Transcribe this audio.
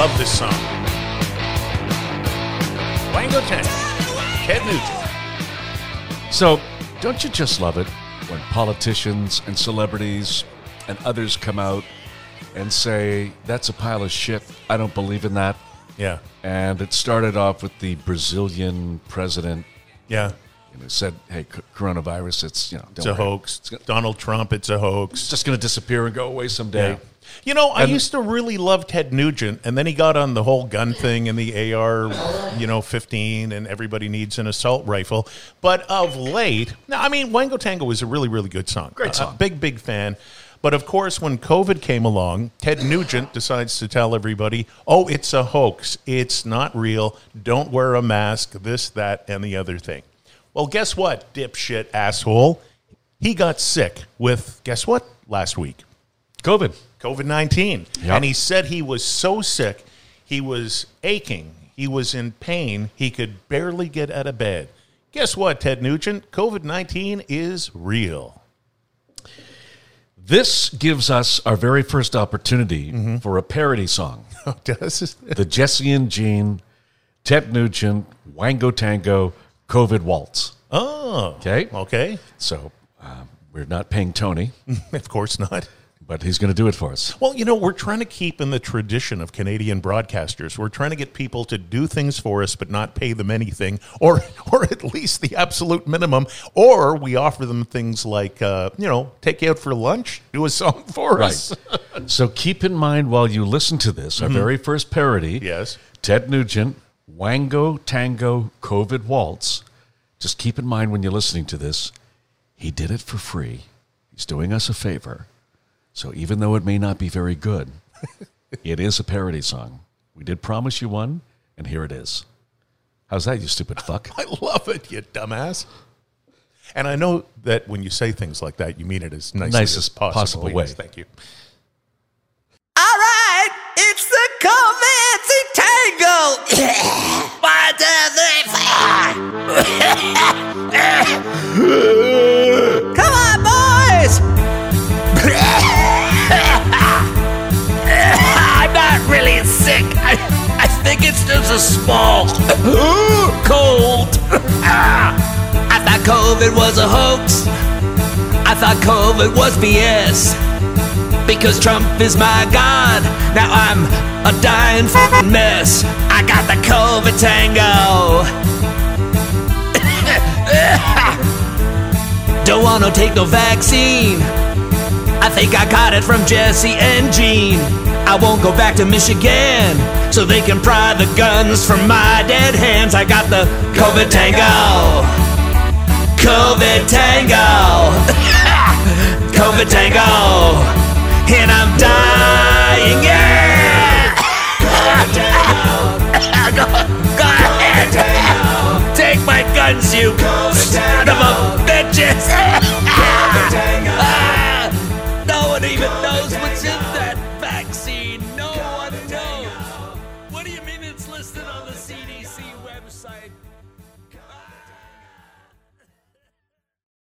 Love this song. Wango Tango. Ted Nugent. So, don't you just love it when politicians and celebrities and others come out and say, that's a pile of shit. I don't believe in that. Yeah. And it started off with the Brazilian president Yeah. You know, said, hey, c- coronavirus, it's, you know, It's a worry. hoax. It's gonna- Donald Trump, it's a hoax. it's just going to disappear and go away someday. Yeah. You know, I used to really love Ted Nugent, and then he got on the whole gun thing and the AR, you know, 15, and everybody needs an assault rifle. But of late, now, I mean, Wango Tango was a really, really good song. Great song. A big, big fan. But of course, when COVID came along, Ted Nugent decides to tell everybody, oh, it's a hoax. It's not real. Don't wear a mask, this, that, and the other thing. Well, guess what, dipshit asshole? He got sick with, guess what, last week? COVID. COVID 19. Yep. And he said he was so sick, he was aching, he was in pain, he could barely get out of bed. Guess what, Ted Nugent? COVID 19 is real. This gives us our very first opportunity Mm-hmm. for a parody song. Does the Jesse and Jean, Ted Nugent, Wango Tango, COVID Waltz. Oh, Okay. okay. So um, we're not paying Tony, Of course not. but he's going to do it for us. Well, you know, we're trying to keep in the tradition of Canadian broadcasters. We're trying to get people to do things for us, but not pay them anything, or or at least the absolute minimum. Or we offer them things like, uh, you know, take you out for lunch, do a song for Right. us. so keep in mind while you listen to this, our very first parody. Yes. Ted Nugent, Wango Tango COVID Waltz. Just keep in mind when you're listening to this, he did it for free. He's doing us a favor. So even though it may not be very good, it is a parody song. We did promise you one, and here it is. How's that, you stupid fuck? I love it, you dumbass. And I know that when you say things like that, you mean it as nicely Nicest as possible. possible Yes, way. thank you. All right, it's the Comanche Tango. small cold. I thought COVID was a hoax. I thought COVID was BS because Trump is my god. Now I'm a dying mess. I got the COVID tango. Don't wanna take no vaccine. I think I got it from Jesse and Jean. I won't go back to Michigan so they can pry the guns from my dead hands. I got the COVID tango. COVID tango. COVID tango. And I'm dying, minutes listed on the CDC website.